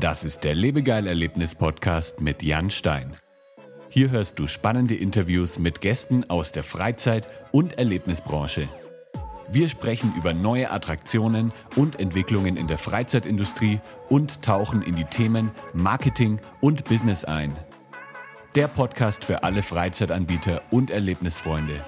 Das ist der Lebegeil-Erlebnis-Podcast mit Jan Stein. Hier hörst du spannende Interviews mit Gästen aus der Freizeit- und Erlebnisbranche. Wir sprechen über neue Attraktionen und Entwicklungen in der Freizeitindustrie und tauchen in die Themen Marketing und Business ein. Der Podcast für alle Freizeitanbieter und Erlebnisfreunde.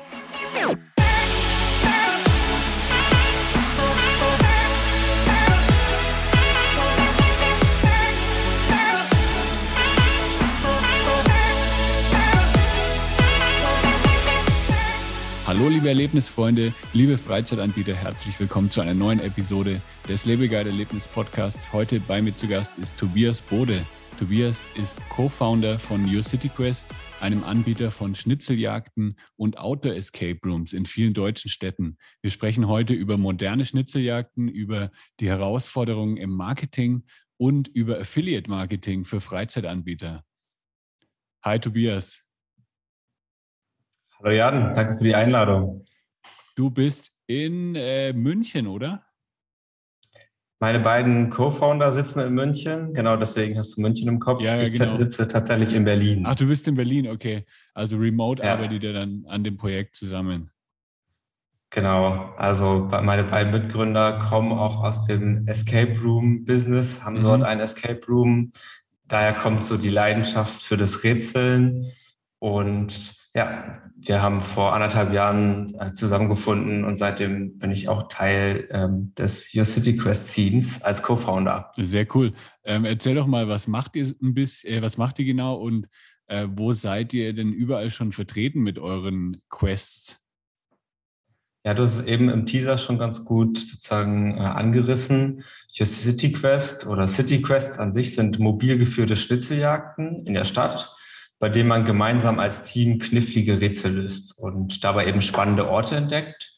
Hallo liebe Erlebnisfreunde, liebe Freizeitanbieter, herzlich willkommen zu einer neuen Episode des Lebegeil Erlebnis Podcasts. Heute bei mir zu Gast ist Tobias Bode. Tobias ist Co-Founder von Your City Quest, einem Anbieter von Schnitzeljagden und Outdoor Escape Rooms in vielen deutschen Städten. Wir sprechen heute über moderne Schnitzeljagden, über die Herausforderungen im Marketing und über Affiliate Marketing für Freizeitanbieter. Hi Tobias. Hallo Jan, danke für die Einladung. Du bist in äh, München, oder? Meine beiden Co-Founder sitzen in München, genau deswegen hast du München im Kopf. Ja, ja, ich genau. sitze tatsächlich in Berlin. Ach, du bist in Berlin, okay. Also remote Ja. arbeitet ihr dann an dem Projekt zusammen. Genau, also meine beiden Mitgründer kommen auch aus dem Escape Room Business, haben Mhm. dort ein Escape Room. Daher kommt so die Leidenschaft für das Rätseln. Und ja, wir haben vor anderthalb Jahren äh, zusammengefunden und seitdem bin ich auch Teil ähm, des Your City Quest Teams als Co-Founder. Sehr cool. Ähm, erzähl doch mal, was macht ihr ein bisschen, äh, was macht ihr genau und äh, wo seid ihr denn überall schon vertreten mit euren Quests? Ja, du hast es eben im Teaser schon ganz gut sozusagen äh, angerissen. Your City Quest oder City Quests an sich sind mobil geführte Schnitzeljagden in der Stadt, bei denen man gemeinsam als Team knifflige Rätsel löst und dabei eben spannende Orte entdeckt.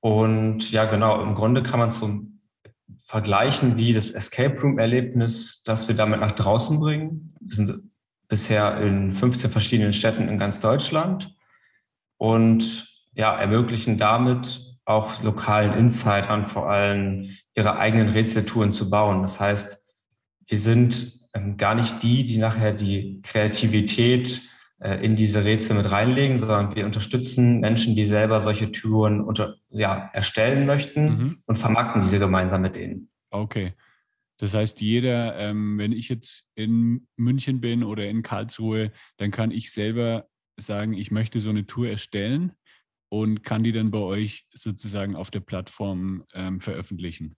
Und ja, genau, im Grunde kann man so vergleichen wie das Escape Room Erlebnis, das wir damit nach draußen bringen. Wir sind bisher in 15 verschiedenen Städten in ganz Deutschland und ja, ermöglichen damit auch lokalen Insidern vor allem ihre eigenen Rätseltouren zu bauen. Das heißt, wir sind ähm, gar nicht die, die nachher die Kreativität äh, in diese Rätsel mit reinlegen, sondern wir unterstützen Menschen, die selber solche Touren unter, ja, erstellen möchten Mhm. und vermarkten diese gemeinsam mit denen. Okay. Das heißt, jeder, ähm, wenn ich jetzt in München bin oder in Karlsruhe, dann kann ich selber sagen, ich möchte so eine Tour erstellen und kann die dann bei euch sozusagen auf der Plattform ähm, veröffentlichen.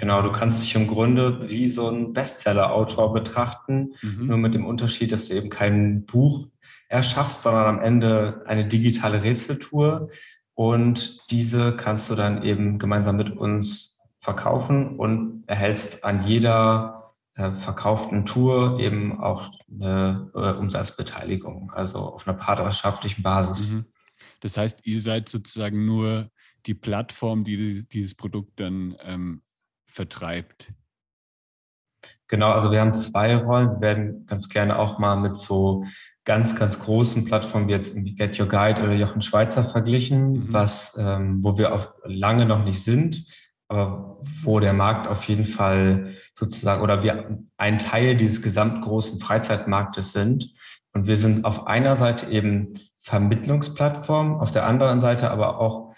Genau, du kannst dich im Grunde wie so ein Bestseller-Autor betrachten, Mhm. nur mit dem Unterschied, dass du eben kein Buch erschaffst, sondern am Ende eine digitale Rätseltour. Und diese kannst du dann eben gemeinsam mit uns verkaufen und erhältst an jeder äh, verkauften Tour eben auch eine äh, Umsatzbeteiligung, also auf einer partnerschaftlichen Basis. Mhm. Das heißt, ihr seid sozusagen nur die Plattform, die dieses Produkt dann ähm, vertreibt. Genau, also wir haben zwei Rollen. Wir werden ganz gerne auch mal mit so ganz, ganz großen Plattformen wie jetzt irgendwie Get Your Guide oder Jochen Schweizer verglichen, Mhm. was, ähm, wo wir auf lange noch nicht sind, aber wo der Markt auf jeden Fall sozusagen oder wir ein Teil dieses gesamtgroßen Freizeitmarktes sind. Und wir sind auf einer Seite eben Vermittlungsplattform, auf der anderen Seite aber auch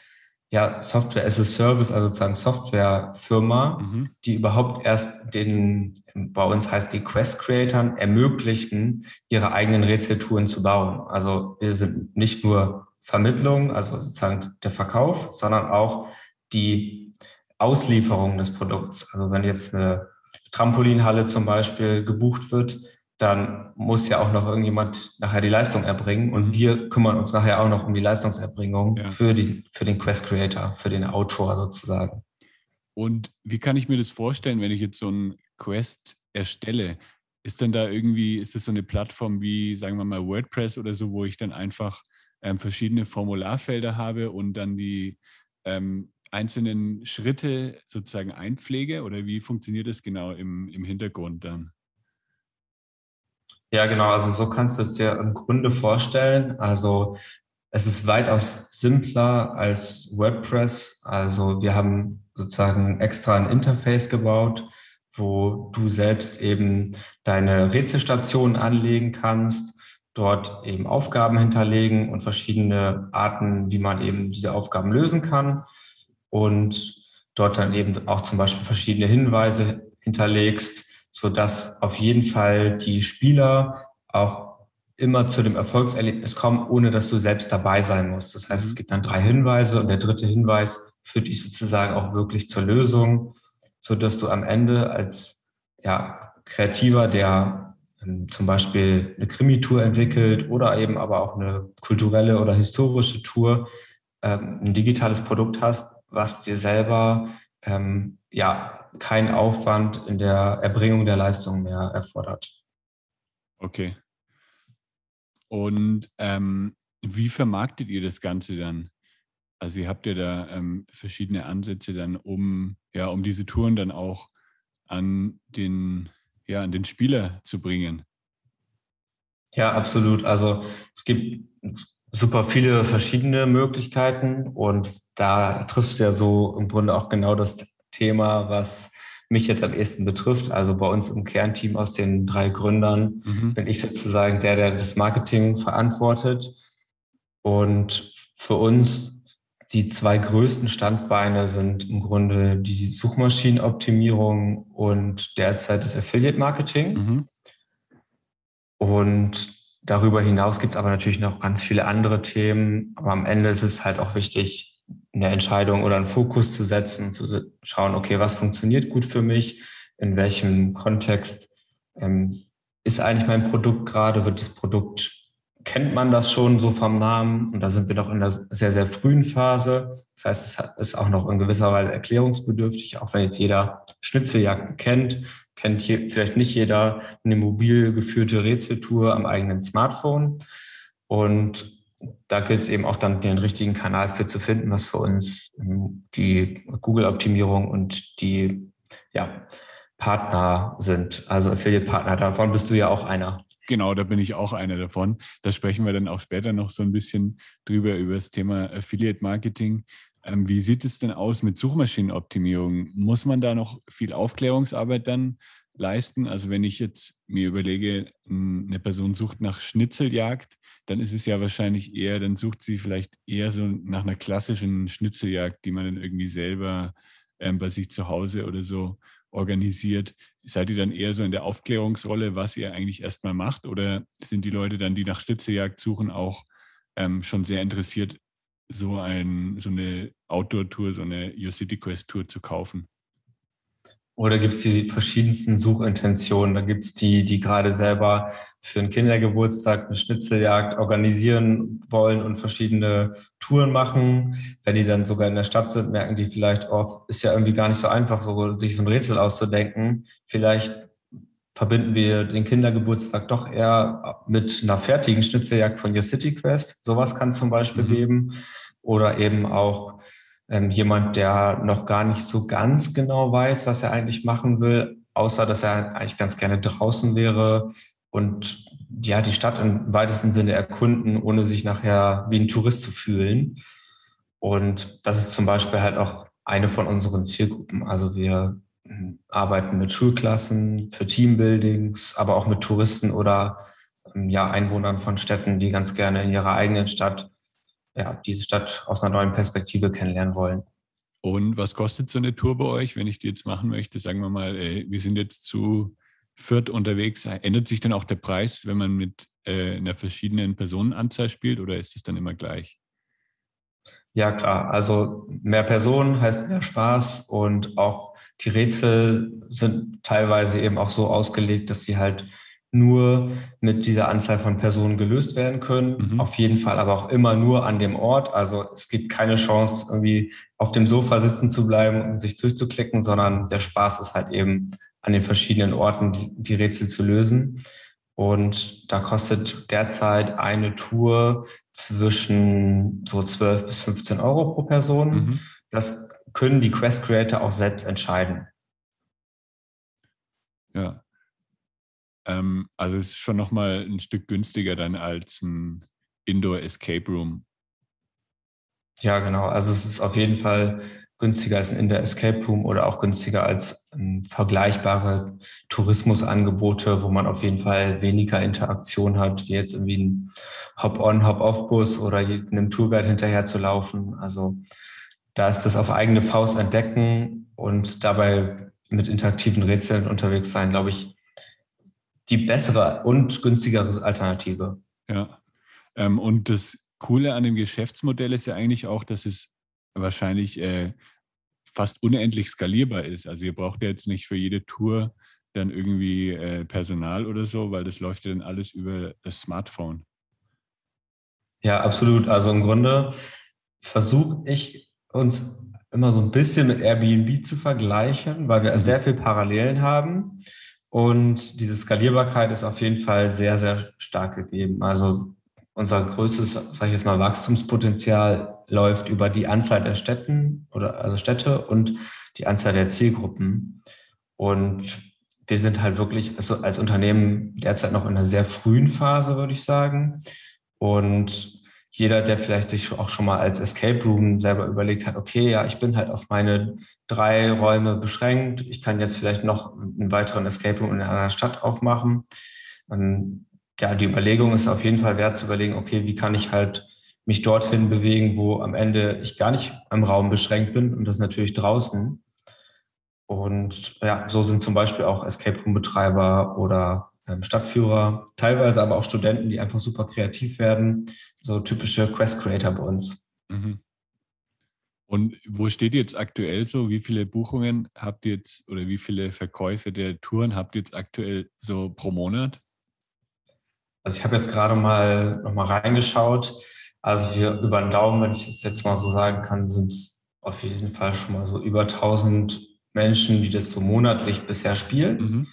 ja, Software as a Service, also sozusagen Softwarefirma, Mhm. die überhaupt erst den, bei uns heißt die Quest Creatern, ermöglichen, ihre eigenen Rätseltouren zu bauen. Also wir sind nicht nur Vermittlung, also sozusagen der Verkauf, sondern auch die Auslieferung des Produkts. Also wenn jetzt eine Trampolinhalle zum Beispiel gebucht wird, dann muss ja auch noch irgendjemand nachher die Leistung erbringen und wir kümmern uns nachher auch noch um die Leistungserbringung Ja. für, die, für den Quest Creator, für den Autor sozusagen. Und wie kann ich mir das vorstellen, wenn ich jetzt so ein Quest erstelle? Ist denn da irgendwie, ist das so eine Plattform wie, sagen wir mal, WordPress oder so, wo ich dann einfach ähm, verschiedene Formularfelder habe und dann die ähm, einzelnen Schritte sozusagen einpflege? Oder wie funktioniert das genau im, im Hintergrund dann? Ja, genau. Also so kannst du es dir im Grunde vorstellen. Also es ist weitaus simpler als WordPress. Also wir haben sozusagen extra ein Interface gebaut, wo du selbst eben deine Rätselstationen anlegen kannst, dort eben Aufgaben hinterlegen und verschiedene Arten, wie man eben diese Aufgaben lösen kann und dort dann eben auch zum Beispiel verschiedene Hinweise hinterlegst, so dass auf jeden Fall die Spieler auch immer zu dem Erfolgserlebnis kommen, ohne dass du selbst dabei sein musst. Das heißt, es gibt dann drei Hinweise und der dritte Hinweis führt dich sozusagen auch wirklich zur Lösung, so dass du am Ende als ja, Kreativer, der ähm, zum Beispiel eine Krimi-Tour entwickelt oder eben aber auch eine kulturelle oder historische Tour, ähm, ein digitales Produkt hast, was dir selber ähm, ja keinen Aufwand in der Erbringung der Leistung mehr erfordert. Okay. Und ähm, wie vermarktet ihr das Ganze dann? Also ihr habt ja da ähm, verschiedene Ansätze dann, um, ja, um diese Touren dann auch an den, ja, an den Spieler zu bringen. Ja, absolut. Also es gibt super viele verschiedene Möglichkeiten und da triffst du ja so im Grunde auch genau das Thema, was mich jetzt am ehesten betrifft. Also bei uns im Kernteam aus den drei Gründern mhm. bin ich sozusagen der, der das Marketing verantwortet. Und für uns die zwei größten Standbeine sind im Grunde die Suchmaschinenoptimierung und derzeit das Affiliate Marketing. Mhm. Und darüber hinaus gibt es aber natürlich noch ganz viele andere Themen. Aber am Ende ist es halt auch wichtig, eine Entscheidung oder einen Fokus zu setzen, zu schauen, okay, was funktioniert gut für mich, in welchem Kontext ähm, ist eigentlich mein Produkt gerade, wird das Produkt, kennt man das schon so vom Namen und da sind wir noch in der sehr, sehr frühen Phase. Das heißt, es ist auch noch in gewisser Weise erklärungsbedürftig, auch wenn jetzt jeder Schnitzeljagden kennt, kennt hier vielleicht nicht jeder eine mobil geführte Rätseltour am eigenen Smartphone. Und da gilt es eben auch dann den richtigen Kanal für zu finden, was für uns ähm, die Google-Optimierung und die ja, Partner sind, also Affiliate-Partner. Davon bist du ja auch einer. Genau, da bin ich auch einer davon. Da sprechen wir dann auch später noch so ein bisschen drüber, über das Thema Affiliate-Marketing. Ähm, wie sieht es denn aus mit Suchmaschinenoptimierung? Muss man da noch viel Aufklärungsarbeit dann leisten. Also wenn ich jetzt mir überlege, eine Person sucht nach Schnitzeljagd, dann ist es ja wahrscheinlich eher, dann sucht sie vielleicht eher so nach einer klassischen Schnitzeljagd, die man dann irgendwie selber ähm, bei sich zu Hause oder so organisiert. Seid ihr dann eher so in der Aufklärungsrolle, was ihr eigentlich erstmal macht? Oder sind die Leute dann, die nach Schnitzeljagd suchen, auch ähm, schon sehr interessiert, so, ein, so eine Outdoor-Tour, so eine Your City Quest-Tour zu kaufen? Oder gibt es die verschiedensten Suchintentionen? Da gibt es die, die gerade selber für einen Kindergeburtstag eine Schnitzeljagd organisieren wollen und verschiedene Touren machen. Wenn die dann sogar in der Stadt sind, merken die vielleicht auch, ist ja irgendwie gar nicht so einfach, so, sich so ein Rätsel auszudenken. Vielleicht verbinden wir den Kindergeburtstag doch eher mit einer fertigen Schnitzeljagd von Your City Quest. Sowas kann es zum Beispiel mhm. geben. Oder eben auch ähm, jemand, der noch gar nicht so ganz genau weiß, was er eigentlich machen will, außer dass er eigentlich ganz gerne draußen wäre und ja, die Stadt im weitesten Sinne erkunden, ohne sich nachher wie ein Tourist zu fühlen. Und das ist zum Beispiel halt auch eine von unseren Zielgruppen. Also wir hm, arbeiten mit Schulklassen, für Teambuildings, aber auch mit Touristen oder hm, ja, Einwohnern von Städten, die ganz gerne in ihrer eigenen Stadt ja, diese Stadt aus einer neuen Perspektive kennenlernen wollen. Und was kostet so eine Tour bei euch, wenn ich die jetzt machen möchte? Sagen wir mal, ey, wir sind jetzt zu viert unterwegs. Ändert sich dann auch der Preis, wenn man mit äh, einer verschiedenen Personenanzahl spielt oder ist es dann immer gleich? Ja, klar. Also mehr Personen heißt mehr Spaß und auch die Rätsel sind teilweise eben auch so ausgelegt, dass sie halt nur mit dieser Anzahl von Personen gelöst werden können. Mhm. Auf jeden Fall aber auch immer nur an dem Ort. Also es gibt keine Chance, irgendwie auf dem Sofa sitzen zu bleiben und sich durchzuklicken, sondern der Spaß ist halt eben an den verschiedenen Orten die, die Rätsel zu lösen. Und da kostet derzeit eine Tour zwischen so 12 bis 15 Euro pro Person. Mhm. Das können die Quest Creator auch selbst entscheiden. Ja, ähm, also es ist schon nochmal ein Stück günstiger dann als ein Indoor Escape Room. Ja, genau. Also es ist auf jeden Fall günstiger als in der Escape Room oder auch günstiger als ähm, vergleichbare Tourismusangebote, wo man auf jeden Fall weniger Interaktion hat, wie jetzt irgendwie ein Hop-on, Hop-off-Bus oder einem Tourguide hinterher zu laufen. Also da ist das auf eigene Faust entdecken und dabei mit interaktiven Rätseln unterwegs sein, glaube ich, die bessere und günstigere Alternative. Ja. Ähm, und das Coole an dem Geschäftsmodell ist ja eigentlich auch, dass es wahrscheinlich äh, fast unendlich skalierbar ist. Also ihr braucht ja jetzt nicht für jede Tour dann irgendwie äh, Personal oder so, weil das läuft ja dann alles über das Smartphone. Ja, absolut. Also im Grunde versuche ich uns immer so ein bisschen mit Airbnb zu vergleichen, weil wir mhm. sehr viel Parallelen haben. Und diese Skalierbarkeit ist auf jeden Fall sehr, sehr stark gegeben. Also unser größtes, sage ich jetzt mal, Wachstumspotenzial läuft über die Anzahl der Städten oder also Städte und die Anzahl der Zielgruppen. Und wir sind halt wirklich also als Unternehmen derzeit noch in einer sehr frühen Phase, würde ich sagen. Und jeder, der vielleicht sich auch schon mal als Escape Room selber überlegt hat, okay, ja, ich bin halt auf meine drei Räume beschränkt. Ich kann jetzt vielleicht noch einen weiteren Escape Room in einer Stadt aufmachen. Ähm, ja, die Überlegung ist auf jeden Fall wert zu überlegen, okay, wie kann ich halt mich dorthin bewegen, wo am Ende ich gar nicht am Raum beschränkt bin und das natürlich draußen. Und ja, so sind zum Beispiel auch Escape Room Betreiber oder Stadtführer, teilweise aber auch Studenten, die einfach super kreativ werden, so typische Quest Creator bei uns. Mhm. Und wo steht jetzt aktuell so? Wie viele Buchungen habt ihr jetzt oder wie viele Verkäufe der Touren habt ihr jetzt aktuell so pro Monat? Also ich habe jetzt gerade mal nochmal reingeschaut. Also wir über den Daumen, wenn ich das jetzt mal so sagen kann, sind es auf jeden Fall schon mal so über 1000 Menschen, die das so monatlich bisher spielen. Mhm.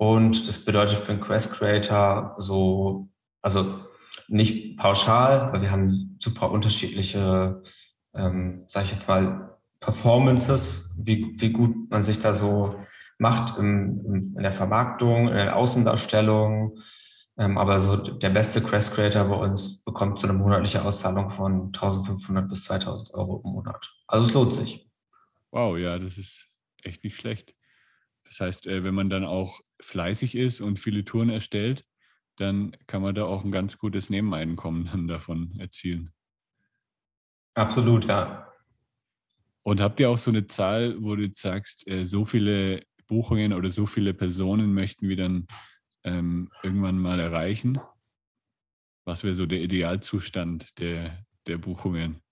Und das bedeutet für einen Quest Creator so, also nicht pauschal, weil wir haben super unterschiedliche, ähm, sage ich jetzt mal, Performances, wie, wie gut man sich da so macht im, im, in der Vermarktung, in der Außendarstellung, ähm, aber so der beste Quest Creator bei uns bekommt so eine monatliche Auszahlung von 1500 bis 2000 Euro im Monat. Also es lohnt sich. Wow, ja, das ist echt nicht schlecht. Das heißt, äh, wenn man dann auch fleißig ist und viele Touren erstellt, dann kann man da auch ein ganz gutes Nebeneinkommen dann davon erzielen. Absolut, ja. Und habt ihr auch so eine Zahl, wo du jetzt sagst, äh, so viele Buchungen oder so viele Personen möchten wir dann ähm, irgendwann mal erreichen? Was wäre so der Idealzustand der, der Buchungen?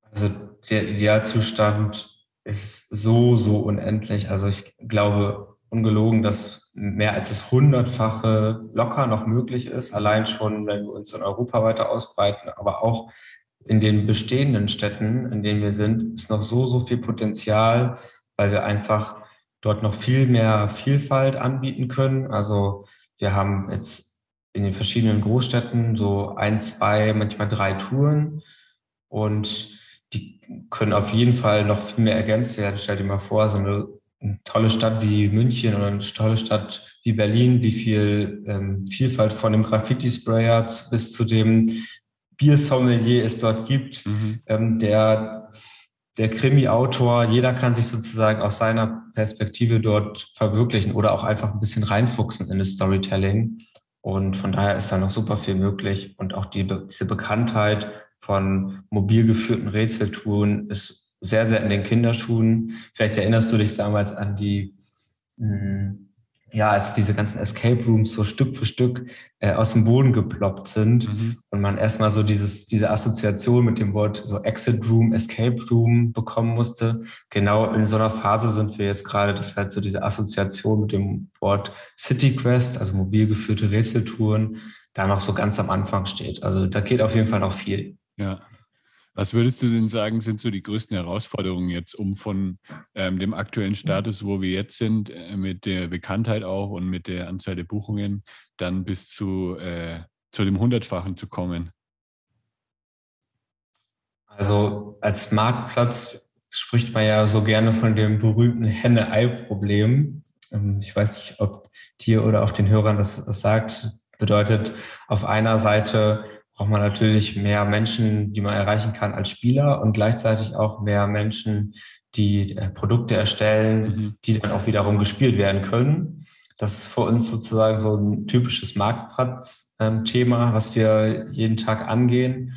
Also der Idealzustand ist so, so unendlich. Also ich glaube ungelogen, dass mehr als das Hundertfache locker noch möglich ist, allein schon, wenn wir uns in Europa weiter ausbreiten, aber auch in den bestehenden Städten, in denen wir sind, ist noch so, so viel Potenzial, weil wir einfach dort noch viel mehr Vielfalt anbieten können. Also wir haben jetzt in den verschiedenen Großstädten so ein, zwei, manchmal drei Touren und die können auf jeden Fall noch viel mehr ergänzt werden. Stell dir mal vor, so eine, eine tolle Stadt wie München oder eine tolle Stadt wie Berlin, wie viel ähm, Vielfalt von dem Graffiti-Sprayer bis zu dem Biersommelier es dort gibt, mhm. ähm, der der Krimi-Autor, jeder kann sich sozusagen aus seiner Perspektive dort verwirklichen oder auch einfach ein bisschen reinfuchsen in das Storytelling. Und von daher ist da noch super viel möglich. Und auch die, diese Bekanntheit von mobil geführten Rätseltouren ist sehr, sehr in den Kinderschuhen. Vielleicht erinnerst du dich damals an die mh, hm, ja, als diese ganzen Escape Rooms so Stück für Stück äh, aus dem Boden geploppt sind mhm. und man erstmal so dieses, diese Assoziation mit dem Wort so Exit Room, Escape Room bekommen musste. Genau in so einer Phase sind wir jetzt gerade, dass halt so diese Assoziation mit dem Wort City Quest, also mobil geführte Rätseltouren, da noch so ganz am Anfang steht. Also da geht auf jeden Fall noch viel. Ja, was würdest du denn sagen, sind so die größten Herausforderungen jetzt, um von ähm, dem aktuellen Status, wo wir jetzt sind, äh, mit der Bekanntheit auch und mit der Anzahl der Buchungen, dann bis zu, äh, zu dem Hundertfachen zu kommen? Also als Marktplatz spricht man ja so gerne von dem berühmten Henne-Ei-Problem. Ähm, ich weiß nicht, ob dir oder auch den Hörern das, das sagt. Bedeutet, auf einer Seite braucht man natürlich mehr Menschen, die man erreichen kann als Spieler und gleichzeitig auch mehr Menschen, die äh, Produkte erstellen, mhm. die dann auch wiederum gespielt werden können. Das ist für uns sozusagen so ein typisches Marktplatz-Thema, was wir jeden Tag angehen.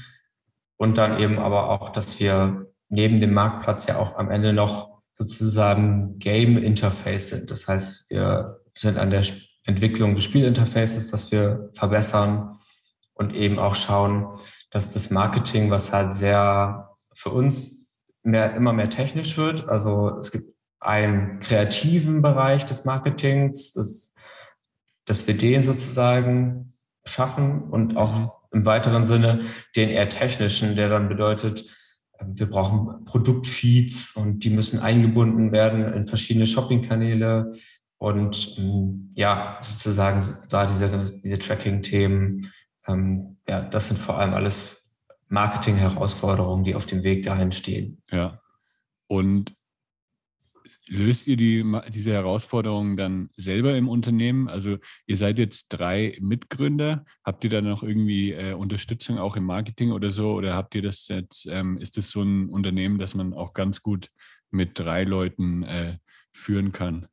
Und dann eben aber auch, dass wir neben dem Marktplatz ja auch am Ende noch sozusagen Game Interface sind. Das heißt, wir sind an der Entwicklung des Spielinterfaces, dass wir verbessern und eben auch schauen, dass das Marketing, was halt sehr für uns mehr, immer mehr technisch wird. Also es gibt einen kreativen Bereich des Marketings, dass, dass wir den sozusagen schaffen und auch mhm. im weiteren Sinne den eher technischen, der dann bedeutet, ähm, wir brauchen Produktfeeds und die müssen eingebunden werden in verschiedene Shopping-Kanäle und ähm, ja, sozusagen da diese, diese Tracking-Themen, ähm, ja, das sind vor allem alles Marketing-Herausforderungen, die auf dem Weg dahin stehen. Ja. Und löst ihr die, diese Herausforderungen dann selber im Unternehmen? Also ihr seid jetzt drei Mitgründer. Habt ihr da noch irgendwie äh, Unterstützung auch im Marketing oder so? Oder habt ihr das jetzt, ähm, ist das so ein Unternehmen, das man auch ganz gut mit drei Leuten äh, führen kann?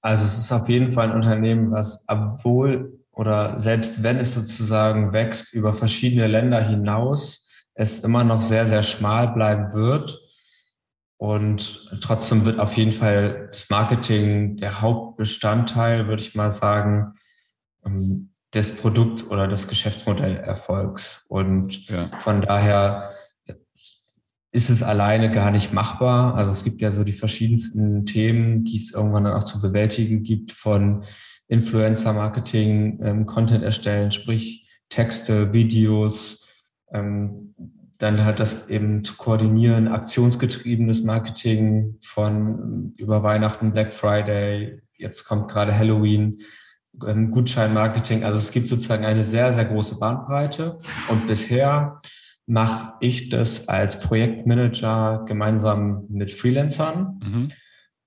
Also es ist auf jeden Fall ein Unternehmen, was obwohl oder selbst wenn es sozusagen wächst über verschiedene Länder hinaus, es immer noch sehr, sehr schmal bleiben wird und trotzdem wird auf jeden Fall das Marketing der Hauptbestandteil, würde ich mal sagen, ähm, des Produkt- oder des Geschäftsmodellerfolgs. Und ja. von daher ist es alleine gar nicht machbar. Also es gibt ja so die verschiedensten Themen, die es irgendwann dann auch zu bewältigen gibt von Influencer-Marketing, ähm, Content erstellen, sprich Texte, Videos, ähm, dann hat das eben zu koordinieren, aktionsgetriebenes Marketing von über Weihnachten, Black Friday, jetzt kommt gerade Halloween, ähm, Gutscheinmarketing. Also es gibt sozusagen eine sehr, sehr große Bandbreite. Und bisher mache ich das als Projektmanager gemeinsam mit Freelancern. Mhm.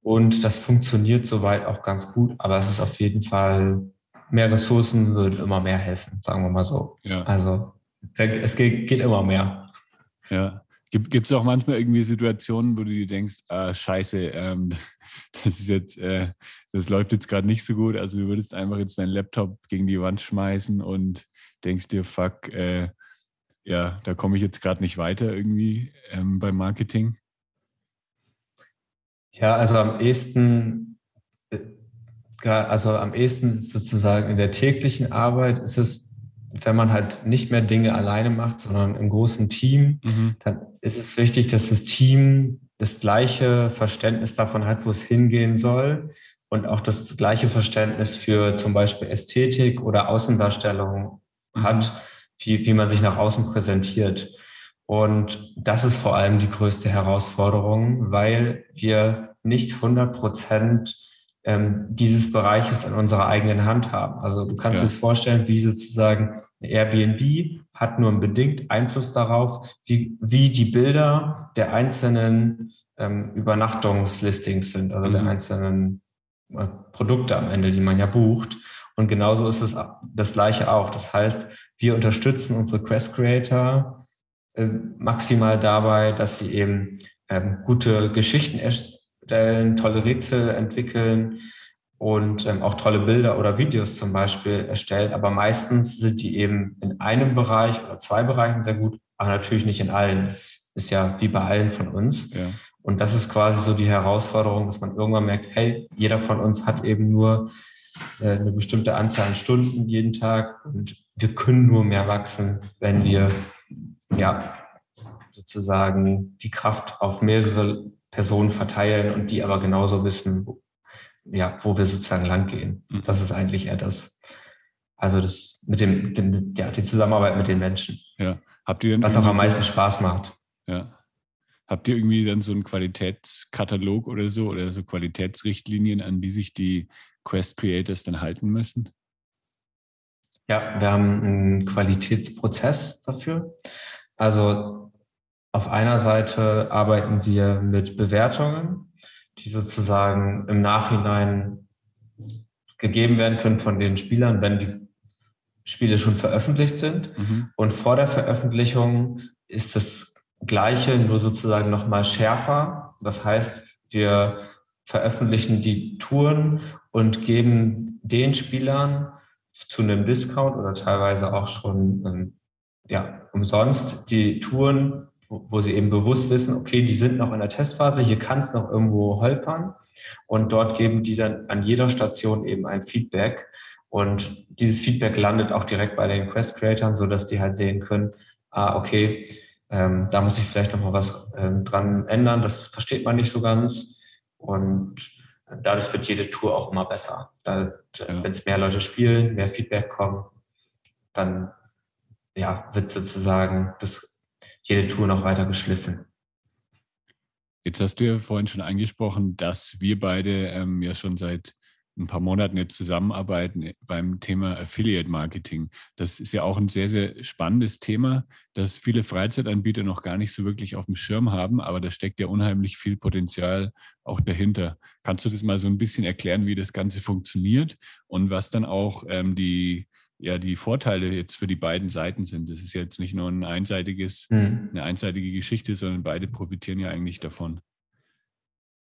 Und das funktioniert soweit auch ganz gut, aber es ist auf jeden Fall, mehr Ressourcen würden immer mehr helfen, sagen wir mal so. Ja. Also es geht, geht immer mehr. Ja. Gibt es auch manchmal irgendwie Situationen, wo du dir denkst, ah, scheiße, ähm, das ist jetzt, äh, das läuft jetzt gerade nicht so gut. Also du würdest einfach jetzt deinen Laptop gegen die Wand schmeißen und denkst dir, fuck, äh, ja, da komme ich jetzt gerade nicht weiter irgendwie ähm, beim Marketing. Ja, also am ehesten, äh, also am ehesten sozusagen in der täglichen Arbeit ist es wenn man halt nicht mehr Dinge alleine macht, sondern im großen Team, mhm. dann ist es wichtig, dass das Team das gleiche Verständnis davon hat, wo es hingehen soll und auch das gleiche Verständnis für zum Beispiel Ästhetik oder Außendarstellung mhm. hat, wie, wie man sich nach außen präsentiert. Und das ist vor allem die größte Herausforderung, weil wir nicht 100 Prozent ähm, dieses Bereiches in unserer eigenen Hand haben. Also du kannst ja. dir vorstellen, wie sozusagen Airbnb hat nur bedingt Einfluss darauf, wie, wie die Bilder der einzelnen ähm, Übernachtungslistings sind, also mhm. der einzelnen äh, Produkte am Ende, die man ja bucht. Und genauso ist es das Gleiche auch. Das heißt, wir unterstützen unsere Quest Creator äh, maximal dabei, dass sie eben ähm, gute Geschichten erstellen erstellen, tolle Rätsel entwickeln und ähm, auch tolle Bilder oder Videos zum Beispiel erstellen. Aber meistens sind die eben in einem Bereich oder zwei Bereichen sehr gut, aber natürlich nicht in allen. Das ist ja wie bei allen von uns. Ja. Und das ist quasi so die Herausforderung, dass man irgendwann merkt, hey, jeder von uns hat eben nur äh, eine bestimmte Anzahl an Stunden jeden Tag und wir können nur mehr wachsen, wenn wir ja sozusagen die Kraft auf mehrere Personen verteilen und die aber genauso wissen, wo, ja, wo wir sozusagen lang gehen. Mhm. Das ist eigentlich eher das. Also das mit dem, dem, ja, die Zusammenarbeit mit den Menschen. Ja. Habt ihr denn was auch am meisten so, Spaß macht. Ja. Habt ihr irgendwie dann so einen Qualitätskatalog oder so oder so Qualitätsrichtlinien, an die sich die Quest Creators dann halten müssen? Ja, wir haben einen Qualitätsprozess dafür. Also auf einer Seite arbeiten wir mit Bewertungen, die sozusagen im Nachhinein gegeben werden können von den Spielern, wenn die Spiele schon veröffentlicht sind. Mhm. Und vor der Veröffentlichung ist das Gleiche, nur sozusagen nochmal schärfer. Das heißt, wir veröffentlichen die Touren und geben den Spielern zu einem Discount oder teilweise auch schon ähm, ja, umsonst die Touren, wo, wo, sie eben bewusst wissen, okay, die sind noch in der Testphase, hier kann es noch irgendwo holpern. Und dort geben die dann an jeder Station eben ein Feedback. Und dieses Feedback landet auch direkt bei den Quest-Creatern, so dass die halt sehen können, ah, okay, ähm, da muss ich vielleicht noch mal was ähm, dran ändern. Das versteht man nicht so ganz. Und dadurch wird jede Tour auch immer besser. Ja. Wenn es mehr Leute spielen, mehr Feedback kommt, dann ja, wird sozusagen das, jede Tour noch weiter geschliffen. Jetzt hast du ja vorhin schon angesprochen, dass wir beide ähm, ja schon seit ein paar Monaten jetzt zusammenarbeiten beim Thema Affiliate Marketing. Das ist ja auch ein sehr, sehr spannendes Thema, das viele Freizeitanbieter noch gar nicht so wirklich auf dem Schirm haben, aber da steckt ja unheimlich viel Potenzial auch dahinter. Kannst du das mal so ein bisschen erklären, wie das Ganze funktioniert und was dann auch ähm, die, ja, die Vorteile jetzt für die beiden Seiten sind? Das ist jetzt nicht nur ein einseitiges, mhm. eine einseitige Geschichte, sondern beide profitieren ja eigentlich davon.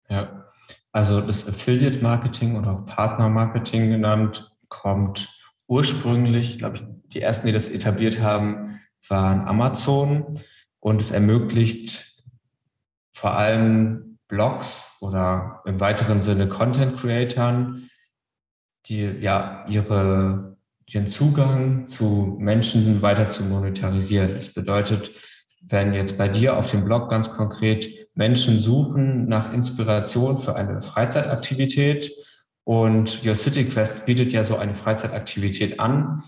Ja, also das Affiliate Marketing oder auch Partner Marketing genannt, kommt ursprünglich, glaube ich, die ersten, die das etabliert haben, waren Amazon und es ermöglicht vor allem Blogs oder im weiteren Sinne Content Creatern, die ja ihre, ihren Zugang zu Menschen weiter zu monetarisieren. Das bedeutet, wenn jetzt bei dir auf dem Blog ganz konkret Menschen suchen nach Inspiration für eine Freizeitaktivität und Your City Quest bietet ja so eine Freizeitaktivität an,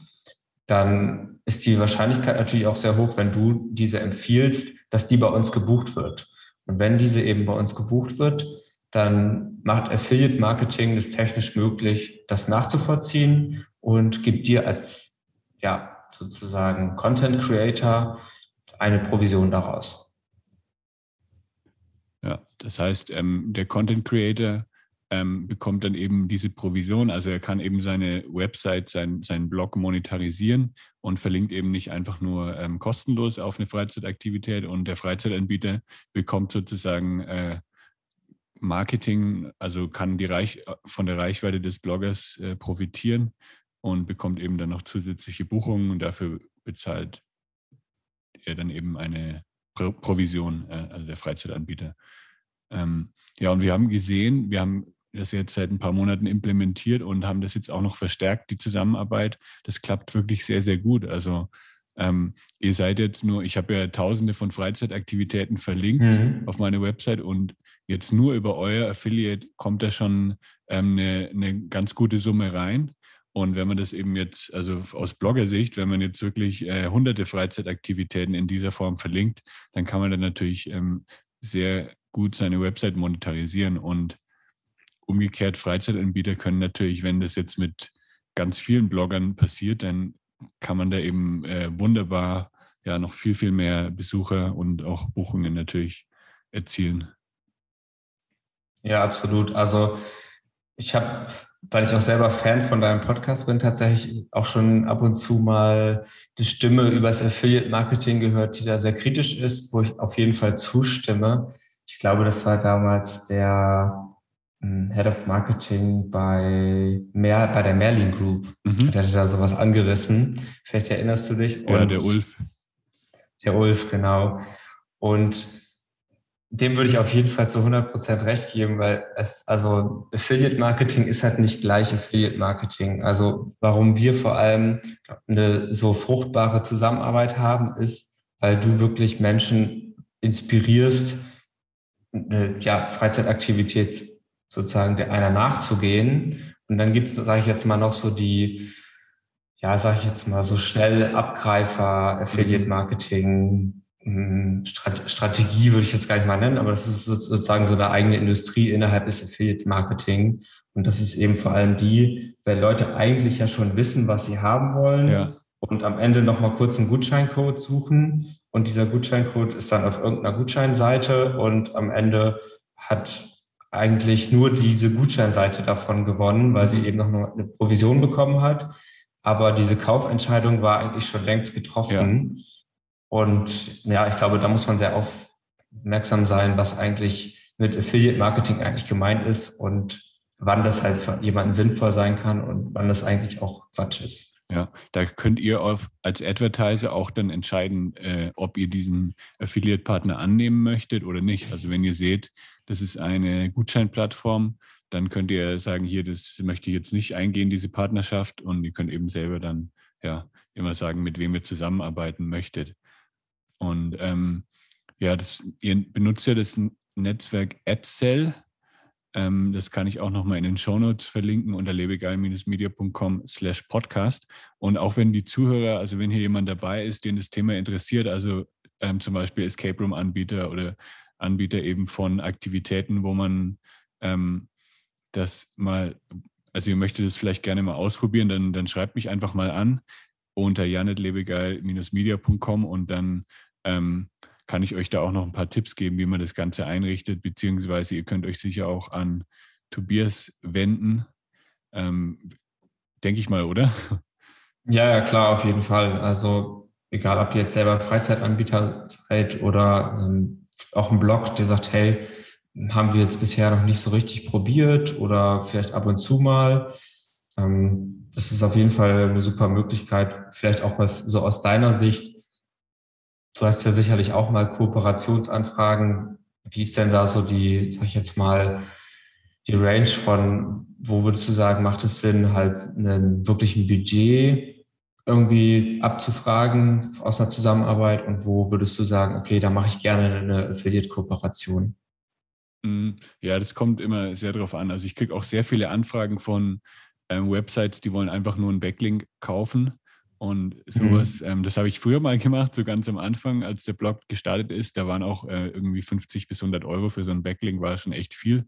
dann ist die Wahrscheinlichkeit natürlich auch sehr hoch, wenn du diese empfiehlst, dass die bei uns gebucht wird. Und wenn diese eben bei uns gebucht wird, dann macht Affiliate Marketing es technisch möglich, das nachzuvollziehen und gibt dir als, ja, sozusagen Content Creator eine Provision daraus. Ja, das heißt, ähm, der Content Creator ähm, bekommt dann eben diese Provision. Also er kann eben seine Website, sein, seinen Blog monetarisieren und verlinkt eben nicht einfach nur ähm, kostenlos auf eine Freizeitaktivität und der Freizeitanbieter bekommt sozusagen äh, Marketing, also kann die Reich, von der Reichweite des Bloggers äh, profitieren und bekommt eben dann noch zusätzliche Buchungen und dafür bezahlt er dann eben eine Pro Provision, äh, also der Freizeitanbieter. Ähm, ja, und wir haben gesehen, wir haben das jetzt seit ein paar Monaten implementiert und haben das jetzt auch noch verstärkt, die Zusammenarbeit. Das klappt wirklich sehr, sehr gut. Also ähm, ihr seid jetzt nur, ich habe ja tausende von Freizeitaktivitäten verlinkt mhm. auf meine Website und jetzt nur über euer Affiliate kommt da schon ähm, eine, eine ganz gute Summe rein. Und wenn man das eben jetzt, also aus Bloggersicht, wenn man jetzt wirklich äh, hunderte Freizeitaktivitäten in dieser Form verlinkt, dann kann man dann natürlich ähm, sehr gut seine Website monetarisieren. Und umgekehrt, Freizeitanbieter können natürlich, wenn das jetzt mit ganz vielen Bloggern passiert, dann kann man da eben äh, wunderbar ja noch viel, viel mehr Besucher und auch Buchungen natürlich erzielen. Ja, absolut. Also ich habe weil ich auch selber Fan von deinem Podcast bin, tatsächlich auch schon ab und zu mal die Stimme übers Affiliate Marketing gehört, die da sehr kritisch ist, wo ich auf jeden Fall zustimme. Ich glaube, das war damals der hm, Head of Marketing bei, Mer bei der Merlin Group. Mhm. Der hatte da sowas angerissen. Vielleicht erinnerst du dich. Und ja, der Ulf. Der Ulf, genau. Und dem würde ich auf jeden Fall zu 100 Prozent recht geben, weil es, also Affiliate Marketing ist halt nicht gleich Affiliate Marketing. Also warum wir vor allem eine so fruchtbare Zusammenarbeit haben, ist, weil du wirklich Menschen inspirierst, eine ja, Freizeitaktivität sozusagen der einer nachzugehen. Und dann gibt es, sage ich jetzt mal, noch so die, ja, sage ich jetzt mal, so schnell Abgreifer, Affiliate Marketing, hm, Strategie würde ich jetzt gar nicht mal nennen, aber das ist sozusagen so eine eigene Industrie innerhalb des Affiliate Marketing. Und das ist eben vor allem die, weil Leute eigentlich ja schon wissen, was sie haben wollen ja. und am Ende nochmal kurz einen Gutscheincode suchen. Und dieser Gutscheincode ist dann auf irgendeiner Gutscheinseite und am Ende hat eigentlich nur diese Gutscheinseite davon gewonnen, weil sie eben noch eine Provision bekommen hat. aber diese Kaufentscheidung war eigentlich schon längst getroffen. Ja. Und ja, ich glaube, da muss man sehr aufmerksam sein, was eigentlich mit Affiliate Marketing eigentlich gemeint ist und wann das halt für jemanden sinnvoll sein kann und wann das eigentlich auch Quatsch ist. Ja, da könnt ihr auf, als Advertiser auch dann entscheiden, äh, ob ihr diesen Affiliate-Partner annehmen möchtet oder nicht. Also wenn ihr seht, das ist eine Gutscheinplattform, dann könnt ihr sagen, hier, das möchte ich jetzt nicht eingehen, diese Partnerschaft. Und ihr könnt eben selber dann ja immer sagen, mit wem ihr zusammenarbeiten möchtet. Und ähm, ja, das, ihr benutzt ja das Netzwerk AppSell. Ähm, das kann ich auch nochmal in den Shownotes verlinken unter lebegeil-media.com slash podcast. Und auch wenn die Zuhörer, also wenn hier jemand dabei ist, den das Thema interessiert, also ähm, zum Beispiel Escape Room Anbieter oder Anbieter eben von Aktivitäten, wo man ähm, das mal, also ihr möchtet das vielleicht gerne mal ausprobieren, dann, dann schreibt mich einfach mal an unter janetlebegeil-media.com und dann ähm, kann ich euch da auch noch ein paar Tipps geben, wie man das Ganze einrichtet, beziehungsweise ihr könnt euch sicher auch an Tobias wenden. Ähm, Denke ich mal, oder? Ja, ja, klar, auf jeden Fall. Also egal, ob ihr jetzt selber Freizeitanbieter seid oder ähm, auch ein Blog, der sagt, hey, haben wir jetzt bisher noch nicht so richtig probiert oder vielleicht ab und zu mal. Ähm, das ist auf jeden Fall eine super Möglichkeit, vielleicht auch mal so aus deiner Sicht. Du hast ja sicherlich auch mal Kooperationsanfragen. Wie ist denn da so die, sag ich jetzt mal, die Range von, wo würdest du sagen, macht es Sinn, halt einen wirklichen Budget irgendwie abzufragen aus einer Zusammenarbeit und wo würdest du sagen, okay, da mache ich gerne eine Affiliate-Kooperation? Mm, ja, das kommt immer sehr drauf an. Also ich kriege auch sehr viele Anfragen von ähm, Websites, die wollen einfach nur einen Backlink kaufen. Und sowas, mhm. ähm, das habe ich früher mal gemacht, so ganz am Anfang, als der Blog gestartet ist. Da waren auch äh, irgendwie 50 bis 100 Euro für so einen Backlink, war schon echt viel.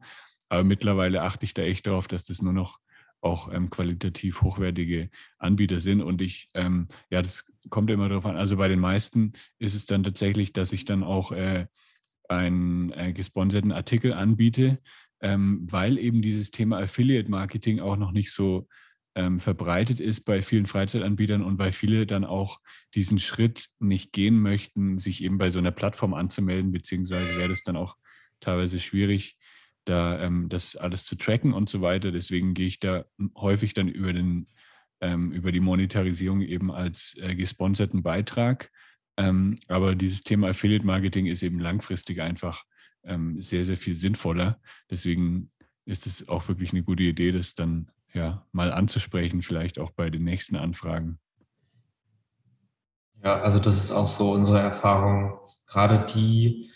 Aber mittlerweile achte ich da echt darauf, dass das nur noch auch ähm, qualitativ hochwertige Anbieter sind. Und ich, ähm, ja, das kommt immer darauf an. Also bei den meisten ist es dann tatsächlich, dass ich dann auch äh, einen äh, gesponserten Artikel anbiete, ähm, weil eben dieses Thema Affiliate Marketing auch noch nicht so ähm, verbreitet ist bei vielen Freizeitanbietern und weil viele dann auch diesen Schritt nicht gehen möchten, sich eben bei so einer Plattform anzumelden, beziehungsweise wäre das dann auch teilweise schwierig, da ähm, das alles zu tracken und so weiter. Deswegen gehe ich da häufig dann über den ähm, über die Monetarisierung eben als äh, gesponserten Beitrag ähm, aber dieses Thema Affiliate Marketing ist eben langfristig einfach ähm, sehr, sehr viel sinnvoller. Deswegen ist es auch wirklich eine gute Idee, das dann ja mal anzusprechen, vielleicht auch bei den nächsten Anfragen. Ja, also das ist auch so unsere Erfahrung. Gerade die,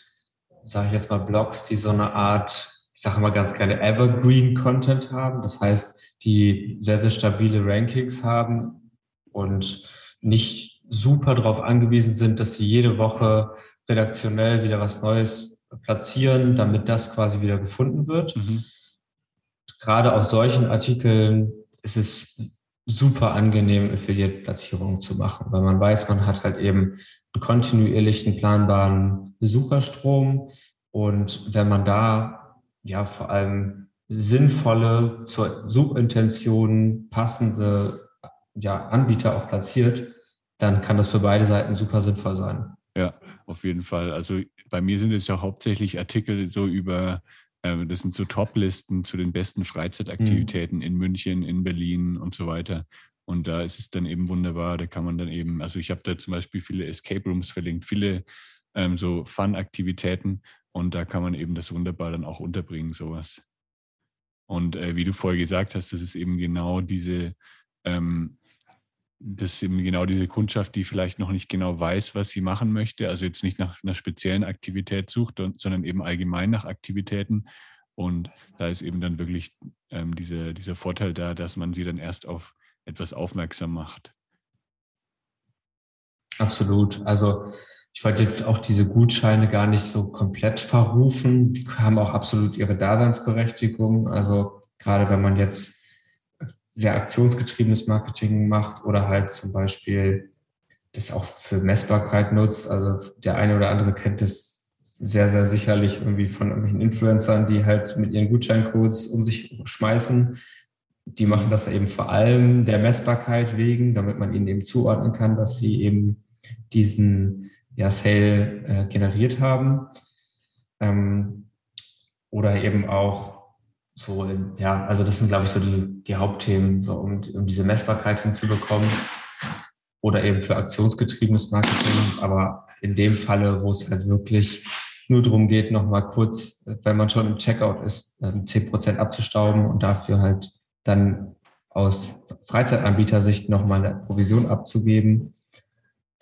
sage ich jetzt mal, Blogs, die so eine Art, ich sage mal ganz gerne Evergreen-Content haben. Das heißt, die sehr, sehr stabile Rankings haben und nicht super darauf angewiesen sind, dass sie jede Woche redaktionell wieder was Neues platzieren, damit das quasi wieder gefunden wird. Mhm. Gerade auf solchen Artikeln ist es super angenehm, Affiliate-Platzierungen zu machen, weil man weiß, man hat halt eben einen kontinuierlichen, planbaren Besucherstrom. Und wenn man da ja vor allem sinnvolle, zur Suchintention passende ja, Anbieter auch platziert, dann kann das für beide Seiten super sinnvoll sein. Ja, auf jeden Fall. Also bei mir sind es ja hauptsächlich Artikel so über, das sind so Top-Listen zu den besten Freizeitaktivitäten mhm. in München, in Berlin und so weiter. Und da ist es dann eben wunderbar, da kann man dann eben, also ich habe da zum Beispiel viele Escape Rooms verlinkt, viele ähm, so Fun-Aktivitäten und da kann man eben das wunderbar dann auch unterbringen, sowas. Und äh, wie du vorher gesagt hast, das ist eben genau diese ähm, das ist eben genau diese Kundschaft, die vielleicht noch nicht genau weiß, was sie machen möchte, also jetzt nicht nach einer speziellen Aktivität sucht, sondern eben allgemein nach Aktivitäten. Und da ist eben dann wirklich ähm, diese, dieser Vorteil da, dass man sie dann erst auf etwas aufmerksam macht. Absolut. Also ich wollte jetzt auch diese Gutscheine gar nicht so komplett verrufen. Die haben auch absolut ihre Daseinsberechtigung. Also gerade wenn man jetzt sehr aktionsgetriebenes Marketing macht oder halt zum Beispiel das auch für Messbarkeit nutzt. Also der eine oder andere kennt das sehr, sehr sicherlich irgendwie von irgendwelchen Influencern, die halt mit ihren Gutscheincodes um sich schmeißen. die machen das eben vor allem der Messbarkeit wegen, damit man ihnen eben zuordnen kann, dass sie eben diesen ja, Sale äh, generiert haben. Ähm, oder eben auch so, ja, also das sind, glaube ich, so die, die Hauptthemen, so um, um diese Messbarkeit hinzubekommen. Oder eben für aktionsgetriebenes Marketing. Aber in dem Falle, wo es halt wirklich nur darum geht, nochmal kurz, wenn man schon im Checkout ist, 10% abzustauben und dafür halt dann aus Freizeitanbietersicht nochmal eine Provision abzugeben,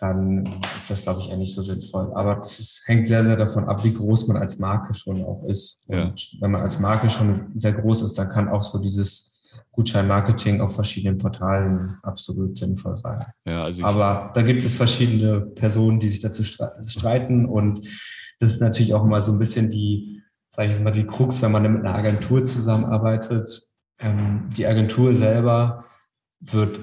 dann ist das, glaube ich, eher nicht so sinnvoll. Aber das hängt sehr, sehr davon ab, wie groß man als Marke schon auch ist. Ja. Und wenn man als Marke schon sehr groß ist, dann kann auch so dieses Gutscheinmarketing auf verschiedenen Portalen absolut sinnvoll sein. Ja, also Aber da gibt es verschiedene Personen, die sich dazu streiten und das ist natürlich auch mal so ein bisschen die, sage ich jetzt mal, die Krux, wenn man mit einer Agentur zusammenarbeitet. Ähm, die Agentur selber wird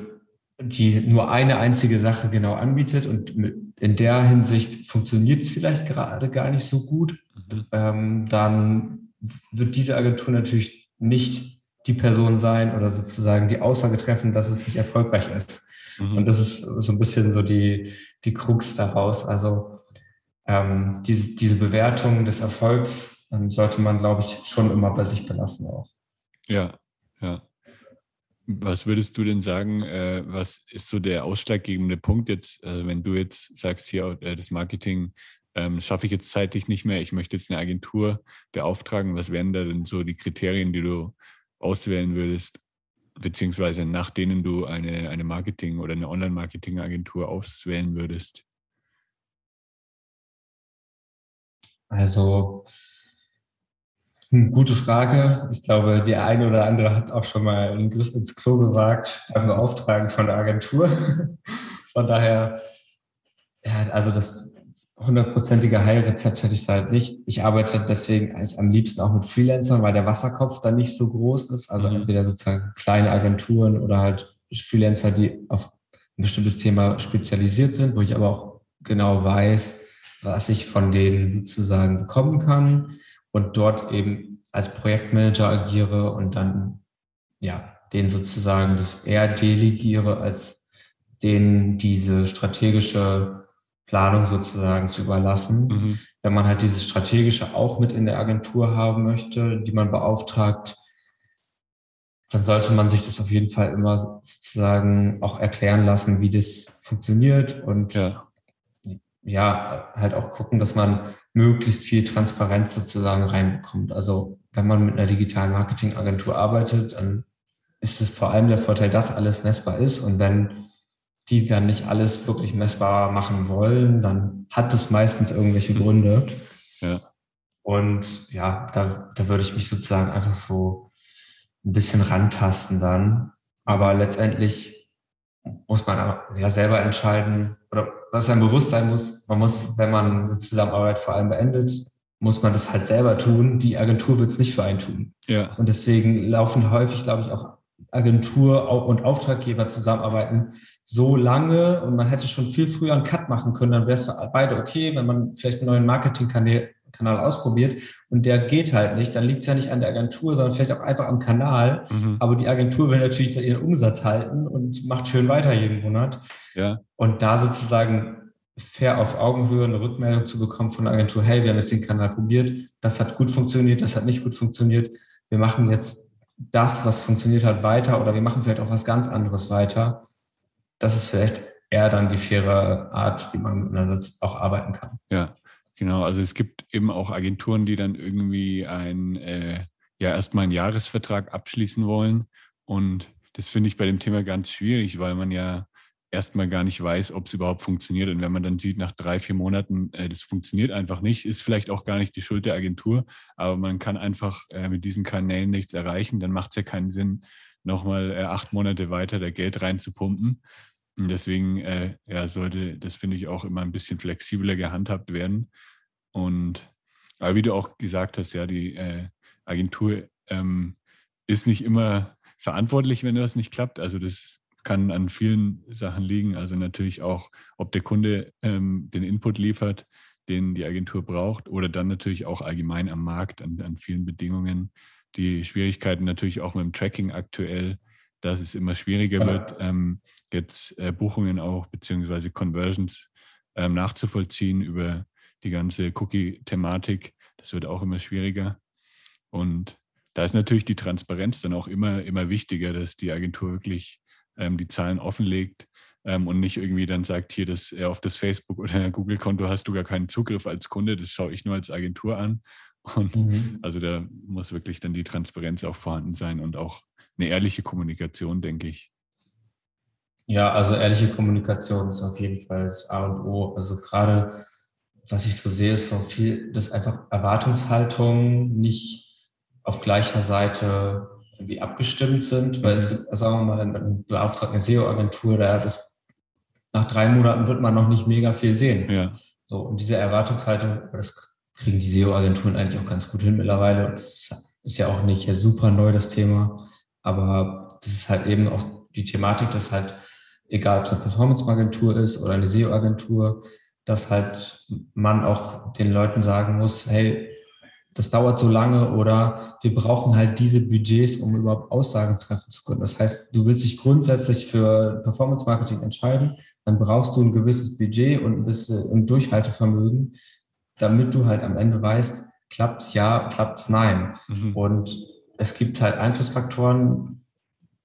die nur eine einzige Sache genau anbietet und in der Hinsicht funktioniert es vielleicht gerade gar nicht so gut, mhm. ähm, dann wird diese Agentur natürlich nicht die Person sein oder sozusagen die Aussage treffen, dass es nicht erfolgreich ist. Mhm. Und das ist so ein bisschen so die, die Krux daraus. Also ähm, diese, diese Bewertung des Erfolgs ähm, sollte man, glaube ich, schon immer bei sich belassen auch. Ja, ja. Was würdest du denn sagen, äh, was ist so der ausschlaggebende Punkt jetzt, äh, wenn du jetzt sagst, hier äh, das Marketing ähm, schaffe ich jetzt zeitlich nicht mehr, ich möchte jetzt eine Agentur beauftragen, was wären da denn so die Kriterien, die du auswählen würdest, beziehungsweise nach denen du eine, eine Marketing- oder eine Online-Marketing-Agentur auswählen würdest? Also gute Frage. Ich glaube, die eine oder andere hat auch schon mal einen Griff ins Klo gewagt beim Beauftragen von der Agentur. Von daher, ja, also das hundertprozentige Heilrezept hätte ich da halt nicht. Ich arbeite deswegen eigentlich am liebsten auch mit Freelancern, weil der Wasserkopf dann nicht so groß ist. Also mhm. entweder sozusagen kleine Agenturen oder halt Freelancer, die auf ein bestimmtes Thema spezialisiert sind, wo ich aber auch genau weiß, was ich von denen sozusagen bekommen kann und dort eben als Projektmanager agiere und dann ja den sozusagen das eher delegiere, als denen diese strategische Planung sozusagen zu überlassen. Mhm. Wenn man halt dieses strategische auch mit in der Agentur haben möchte, die man beauftragt, dann sollte man sich das auf jeden Fall immer sozusagen auch erklären lassen, wie das funktioniert und ja ja, halt auch gucken, dass man möglichst viel Transparenz sozusagen reinbekommt. Also wenn man mit einer digitalen Marketingagentur arbeitet, dann ist es vor allem der Vorteil, dass alles messbar ist. Und wenn die dann nicht alles wirklich messbar machen wollen, dann hat das meistens irgendwelche hm. Gründe. Ja. Und ja, da, da würde ich mich sozusagen einfach so ein bisschen rantasten dann. Aber letztendlich muss man ja selber entscheiden oder was einem bewusst sein muss, man muss, wenn man eine Zusammenarbeit vor allem beendet, muss man das halt selber tun. Die Agentur wird es nicht für einen tun. Ja. Und deswegen laufen häufig, glaube ich, auch Agentur und Auftraggeber zusammenarbeiten so lange und man hätte schon viel früher einen Cut machen können, dann wäre es für beide okay, wenn man vielleicht einen neuen Marketingkanal Kanal ausprobiert und der geht halt nicht, dann liegt es ja nicht an der Agentur, sondern vielleicht auch einfach am Kanal. Mhm. Aber die Agentur will natürlich ihren Umsatz halten und macht schön weiter jeden Monat. Ja. Und da sozusagen fair auf Augenhöhe eine Rückmeldung zu bekommen von der Agentur, hey, wir haben jetzt den Kanal probiert, das hat gut funktioniert, das hat nicht gut funktioniert. Wir machen jetzt das, was funktioniert hat, weiter oder wir machen vielleicht auch was ganz anderes weiter. Das ist vielleicht eher dann die faire Art, wie man miteinander auch arbeiten kann. Ja, Genau, also es gibt eben auch Agenturen, die dann irgendwie ein, äh, ja, erstmal einen Jahresvertrag abschließen wollen. Und das finde ich bei dem Thema ganz schwierig, weil man ja erstmal gar nicht weiß, ob es überhaupt funktioniert. Und wenn man dann sieht, nach drei, vier Monaten, äh, das funktioniert einfach nicht, ist vielleicht auch gar nicht die Schuld der Agentur, aber man kann einfach äh, mit diesen Kanälen nichts erreichen, dann macht es ja keinen Sinn, nochmal äh, acht Monate weiter da Geld reinzupumpen. Und deswegen äh, ja, sollte das, finde ich, auch immer ein bisschen flexibler gehandhabt werden. Und aber wie du auch gesagt hast, ja, die äh, Agentur ähm, ist nicht immer verantwortlich, wenn das nicht klappt. Also das kann an vielen Sachen liegen. Also natürlich auch, ob der Kunde ähm, den Input liefert, den die Agentur braucht, oder dann natürlich auch allgemein am Markt, an, an vielen Bedingungen. Die Schwierigkeiten natürlich auch mit dem Tracking aktuell dass es immer schwieriger wird, ähm, jetzt äh, Buchungen auch beziehungsweise Conversions ähm, nachzuvollziehen über die ganze Cookie-Thematik. Das wird auch immer schwieriger. Und da ist natürlich die Transparenz dann auch immer, immer wichtiger, dass die Agentur wirklich ähm, die Zahlen offenlegt ähm, und nicht irgendwie dann sagt, hier, dass er auf das Facebook- oder Google-Konto hast du gar keinen Zugriff als Kunde, das schaue ich nur als Agentur an. Und mhm. also da muss wirklich dann die Transparenz auch vorhanden sein und auch eine ehrliche Kommunikation, denke ich. Ja, also ehrliche Kommunikation ist auf jeden Fall das A und O. Also gerade, was ich so sehe, ist so viel, dass einfach Erwartungshaltungen nicht auf gleicher Seite irgendwie abgestimmt sind, weil es, mhm. sagen wir mal, ein beauftragt eine SEO-Agentur, da das, nach drei Monaten wird man noch nicht mega viel sehen. Ja. So, und diese Erwartungshaltung, das kriegen die SEO-Agenturen eigentlich auch ganz gut hin mittlerweile. Und das ist, ist ja auch nicht super neu, das Thema. Aber das ist halt eben auch die Thematik, dass halt, egal ob es eine Performance-Agentur ist oder eine SEO-Agentur, dass halt man auch den Leuten sagen muss, hey, das dauert so lange oder wir brauchen halt diese Budgets, um überhaupt Aussagen treffen zu können. Das heißt, du willst dich grundsätzlich für Performance Marketing entscheiden, dann brauchst du ein gewisses Budget und ein bisschen Durchhaltevermögen, damit du halt am Ende weißt, klappt's ja, klappt's nein. Mhm. Und es gibt halt Einflussfaktoren,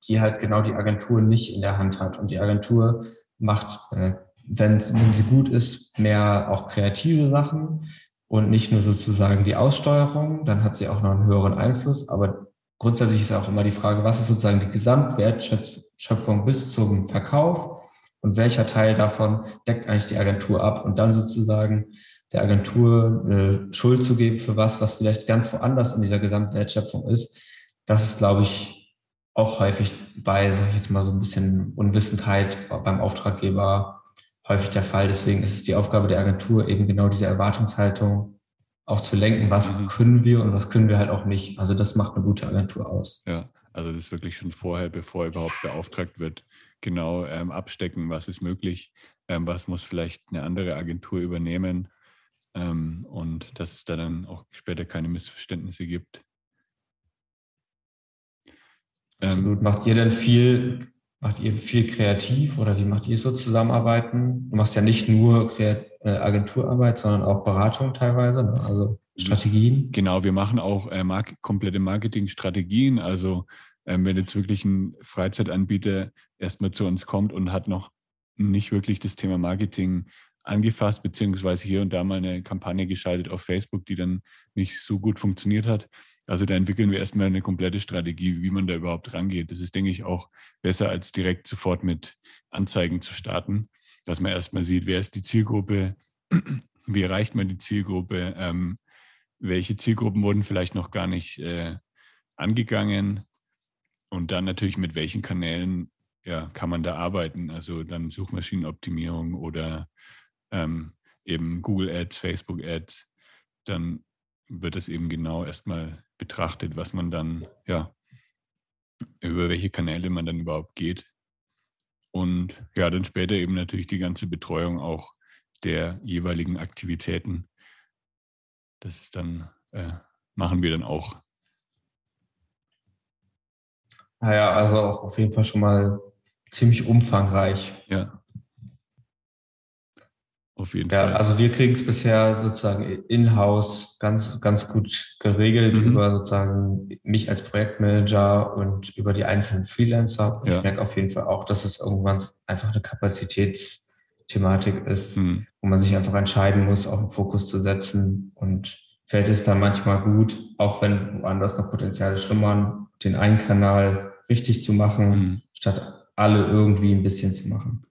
die halt genau die Agentur nicht in der Hand hat. Und die Agentur macht, äh, wenn, sie gut ist, mehr auch kreative Sachen und nicht nur sozusagen die Aussteuerung. Dann hat sie auch noch einen höheren Einfluss. Aber grundsätzlich ist auch immer die Frage, was ist sozusagen die Gesamtwertschöpfung bis zum Verkauf und welcher Teil davon deckt eigentlich die Agentur ab und dann sozusagen der Agentur äh, Schuld zu geben für was, was vielleicht ganz woanders in dieser Gesamtwertschöpfung ist, das ist, glaube ich, auch häufig bei, sag ich jetzt mal, so ein bisschen Unwissenheit beim Auftraggeber häufig der Fall. Deswegen ist es die Aufgabe der Agentur, eben genau diese Erwartungshaltung auch zu lenken, was mhm. können wir und was können wir halt auch nicht. Also das macht eine gute Agentur aus. Ja, also das wirklich schon vorher, bevor überhaupt beauftragt wird, genau ähm, abstecken, was ist möglich, ähm, was muss vielleicht eine andere Agentur übernehmen ähm, und dass es da dann auch später keine Missverständnisse gibt. Absolut. Macht ihr denn viel, macht ihr viel kreativ oder wie macht ihr so zusammenarbeiten? Du machst ja nicht nur äh, Agenturarbeit, sondern auch Beratung teilweise, ne? also Strategien. Genau, wir machen auch äh, mark komplette Marketingstrategien. Also ähm, wenn jetzt wirklich ein Freizeitanbieter erstmal zu uns kommt und hat noch nicht wirklich das Thema Marketing angefasst, beziehungsweise hier und da mal eine Kampagne geschaltet auf Facebook, die dann nicht so gut funktioniert hat, also da entwickeln wir erstmal eine komplette Strategie, wie man da überhaupt rangeht. Das ist, denke ich, auch besser, als direkt sofort mit Anzeigen zu starten, dass man erstmal sieht, wer ist die Zielgruppe, wie erreicht man die Zielgruppe, ähm, welche Zielgruppen wurden vielleicht noch gar nicht äh, angegangen und dann natürlich mit welchen Kanälen ja, kann man da arbeiten. Also dann Suchmaschinenoptimierung oder ähm, eben Google Ads, Facebook Ads. Dann wird es eben genau erstmal betrachtet, was man dann, ja, über welche Kanäle man dann überhaupt geht. Und ja, dann später eben natürlich die ganze Betreuung auch der jeweiligen Aktivitäten. Das ist dann, äh, machen wir dann auch. Naja, also auch auf jeden Fall schon mal ziemlich umfangreich. Ja. Auf jeden ja, Fall. Also wir kriegen es bisher sozusagen in-house ganz, ganz gut geregelt mhm. über sozusagen mich als Projektmanager und über die einzelnen Freelancer. Ja. Ich merke auf jeden Fall auch, dass es irgendwann einfach eine Kapazitätsthematik ist, mhm. wo man sich einfach entscheiden muss, auch einen Fokus zu setzen. Und fällt es dann manchmal gut, auch wenn woanders noch Potenziale schlummern, den einen Kanal richtig zu machen, mhm. statt alle irgendwie ein bisschen zu machen.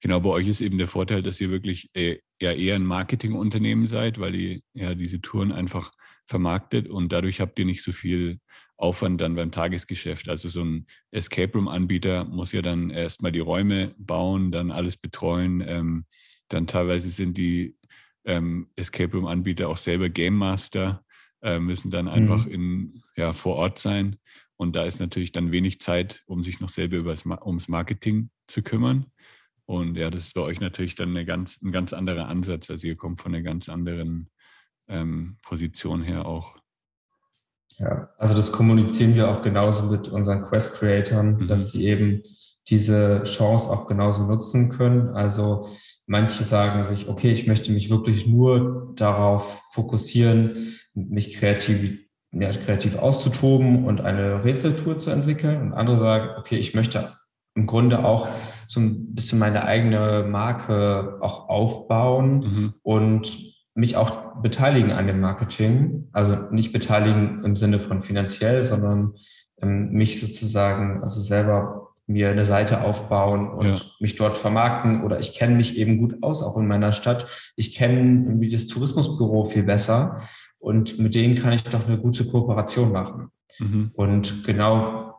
Genau. Bei euch ist eben der Vorteil, dass ihr wirklich äh, ja eher ein Marketingunternehmen seid, weil ihr ja diese Touren einfach vermarktet und dadurch habt ihr nicht so viel Aufwand dann beim Tagesgeschäft. Also so ein Escape Room-Anbieter muss ja dann erstmal die Räume bauen, dann alles betreuen. Ähm, dann teilweise sind die ähm, Escape Room-Anbieter auch selber Game Master, äh, müssen dann einfach mhm. in, ja, vor Ort sein. Und da ist natürlich dann wenig Zeit, um sich noch selber übers, ums Marketing zu kümmern. Und ja, das ist bei euch natürlich dann eine ganz, ein ganz anderer Ansatz. Also ihr kommt von einer ganz anderen ähm, Position her auch. Ja, also das kommunizieren wir auch genauso mit unseren Quest-Creatern, mhm. dass sie eben diese Chance auch genauso nutzen können. Also manche sagen sich, okay, ich möchte mich wirklich nur darauf fokussieren, mich kreativ, ja, kreativ auszutoben und eine Rätseltour zu entwickeln. Und andere sagen, okay, ich möchte im Grunde auch so ein bisschen meine eigene Marke auch aufbauen mhm. und mich auch beteiligen an dem Marketing. Also nicht beteiligen im Sinne von finanziell, sondern ähm, mich sozusagen, also selber mir eine Seite aufbauen und ja. mich dort vermarkten oder ich kenne mich eben gut aus, auch in meiner Stadt. Ich kenne irgendwie das Tourismusbüro viel besser und mit denen kann ich doch eine gute Kooperation machen. Mhm. Und genau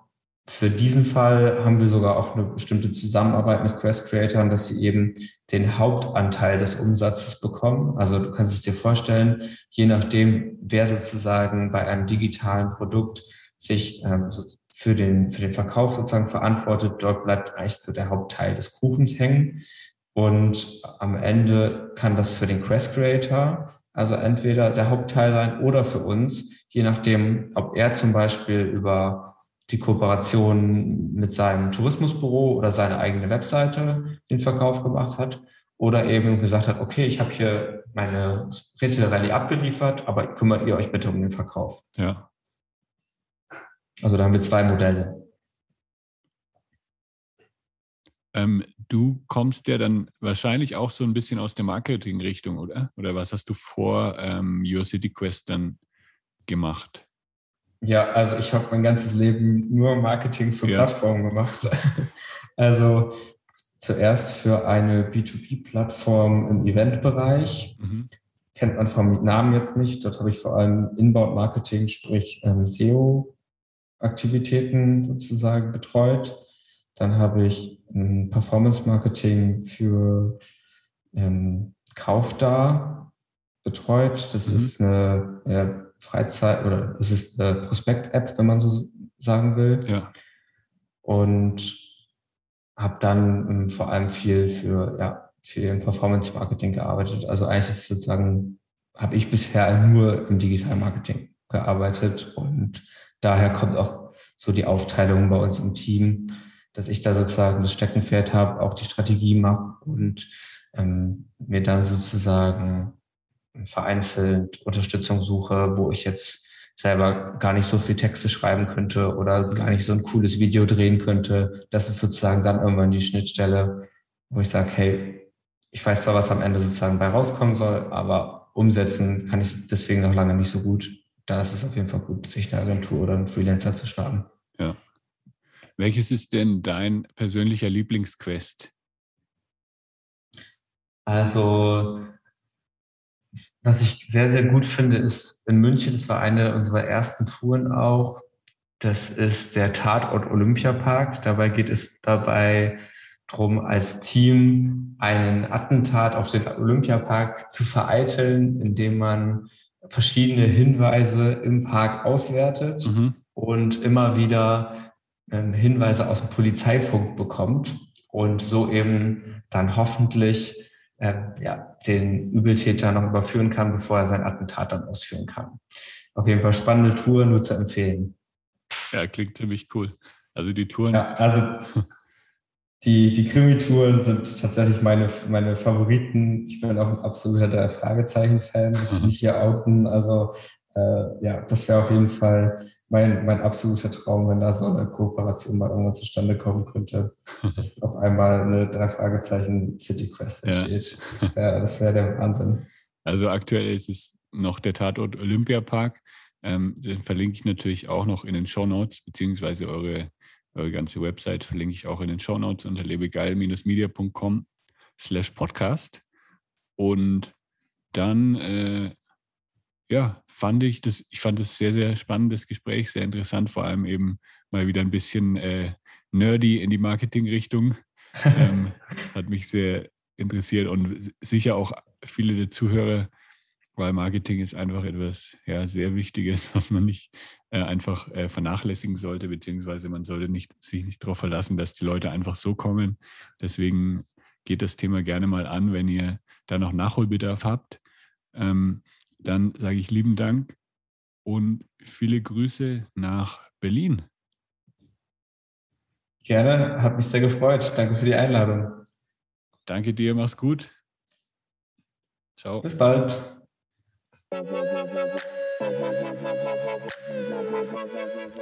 für diesen Fall haben wir sogar auch eine bestimmte Zusammenarbeit mit Quest Creators, dass sie eben den Hauptanteil des Umsatzes bekommen. Also du kannst es dir vorstellen, je nachdem, wer sozusagen bei einem digitalen Produkt sich ähm, für, den, für den Verkauf sozusagen verantwortet, dort bleibt eigentlich so der Hauptteil des Kuchens hängen. Und am Ende kann das für den Quest Creator also entweder der Hauptteil sein oder für uns, je nachdem, ob er zum Beispiel über die Kooperation mit seinem Tourismusbüro oder seine eigene Webseite den Verkauf gemacht hat oder eben gesagt hat, okay, ich habe hier meine Rätsel-Rallye abgeliefert, aber kümmert ihr euch bitte um den Verkauf. Ja. Also da haben wir zwei Modelle. Ähm, du kommst ja dann wahrscheinlich auch so ein bisschen aus der Marketing-Richtung, oder? Oder was hast du vor ähm, Your City Quest dann gemacht? Ja, also ich habe mein ganzes Leben nur Marketing für ja. Plattformen gemacht. Also zuerst für eine B2B-Plattform im Eventbereich. Mhm. Kennt man vom Namen jetzt nicht. Dort habe ich vor allem Inbound-Marketing, sprich ähm, SEO-Aktivitäten sozusagen betreut. Dann habe ich ähm, Performance-Marketing für ähm, Kaufda betreut. Das mhm. ist eine ja, Freizeit oder es ist eine Prospekt-App, wenn man so sagen will. Ja. Und habe dann ähm, vor allem viel für, ja, viel im Performance-Marketing gearbeitet. Also eigentlich ist sozusagen, habe ich bisher nur im Digital-Marketing gearbeitet und daher kommt auch so die Aufteilung bei uns im Team, dass ich da sozusagen das Steckenpferd habe, auch die Strategie mache und ähm, mir dann sozusagen vereinzelt Unterstützung suche, wo ich jetzt selber gar nicht so viel Texte schreiben könnte oder gar nicht so ein cooles Video drehen könnte. Das ist sozusagen dann irgendwann die Schnittstelle, wo ich sage, hey, ich weiß zwar, was am Ende sozusagen bei rauskommen soll, aber umsetzen kann ich deswegen noch lange nicht so gut. Da ist es auf jeden Fall gut, sich eine Agentur oder einen Freelancer zu starten. Ja. Welches ist denn dein persönlicher Lieblingsquest? Also was ich sehr, sehr gut finde, ist in München, das war eine unserer ersten Touren auch, das ist der Tatort Olympiapark. Dabei geht es dabei darum, als Team einen Attentat auf den Olympiapark zu vereiteln, indem man verschiedene Hinweise im Park auswertet mhm. und immer wieder ähm, Hinweise aus dem Polizeifunk bekommt und so eben dann hoffentlich äh, ja, den Übeltäter noch überführen kann, bevor er sein Attentat dann ausführen kann. Auf jeden Fall spannende Tour, nur zu empfehlen. Ja, klingt ziemlich cool. Also die Touren. Ja, also die, die Krimi-Touren sind tatsächlich meine, meine Favoriten. Ich bin auch ein absoluter drei Fragezeichen-Fan, muss ich nicht hier outen. Also äh, ja, das wäre auf jeden Fall mein, mein absoluter Traum, wenn da so eine Kooperation mal irgendwann zustande kommen könnte, dass auf einmal eine drei Fragezeichen City Quest entsteht. Ja. Das wäre das wär der Wahnsinn. Also aktuell ist es noch der Tatort Olympiapark. Ähm, den verlinke ich natürlich auch noch in den Show Notes, beziehungsweise eure, eure ganze Website verlinke ich auch in den Show Notes unter lebegeil-media.com slash podcast. Und dann äh, ja, fand ich das, ich fand das sehr, sehr spannendes Gespräch, sehr interessant, vor allem eben mal wieder ein bisschen äh, nerdy in die Marketing-Richtung. ähm, hat mich sehr interessiert und sicher auch viele der Zuhörer, weil Marketing ist einfach etwas ja, sehr Wichtiges, was man nicht äh, einfach äh, vernachlässigen sollte, beziehungsweise man sollte nicht, sich nicht darauf verlassen, dass die Leute einfach so kommen. Deswegen geht das Thema gerne mal an, wenn ihr da noch Nachholbedarf habt. Ähm, dann sage ich lieben Dank und viele Grüße nach Berlin. Gerne, hat mich sehr gefreut. Danke für die Einladung. Danke dir, mach's gut. Ciao. Bis bald.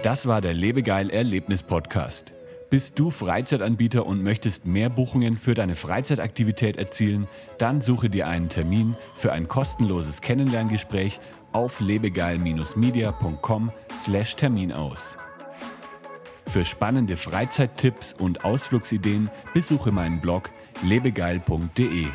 Das war der Lebegeil Erlebnis Podcast. Bist du Freizeitanbieter und möchtest mehr Buchungen für deine Freizeitaktivität erzielen? Dann suche dir einen Termin für ein kostenloses Kennenlerngespräch auf lebegeil-media.com/termin aus. Für spannende Freizeittipps und Ausflugsideen besuche meinen Blog lebegeil.de.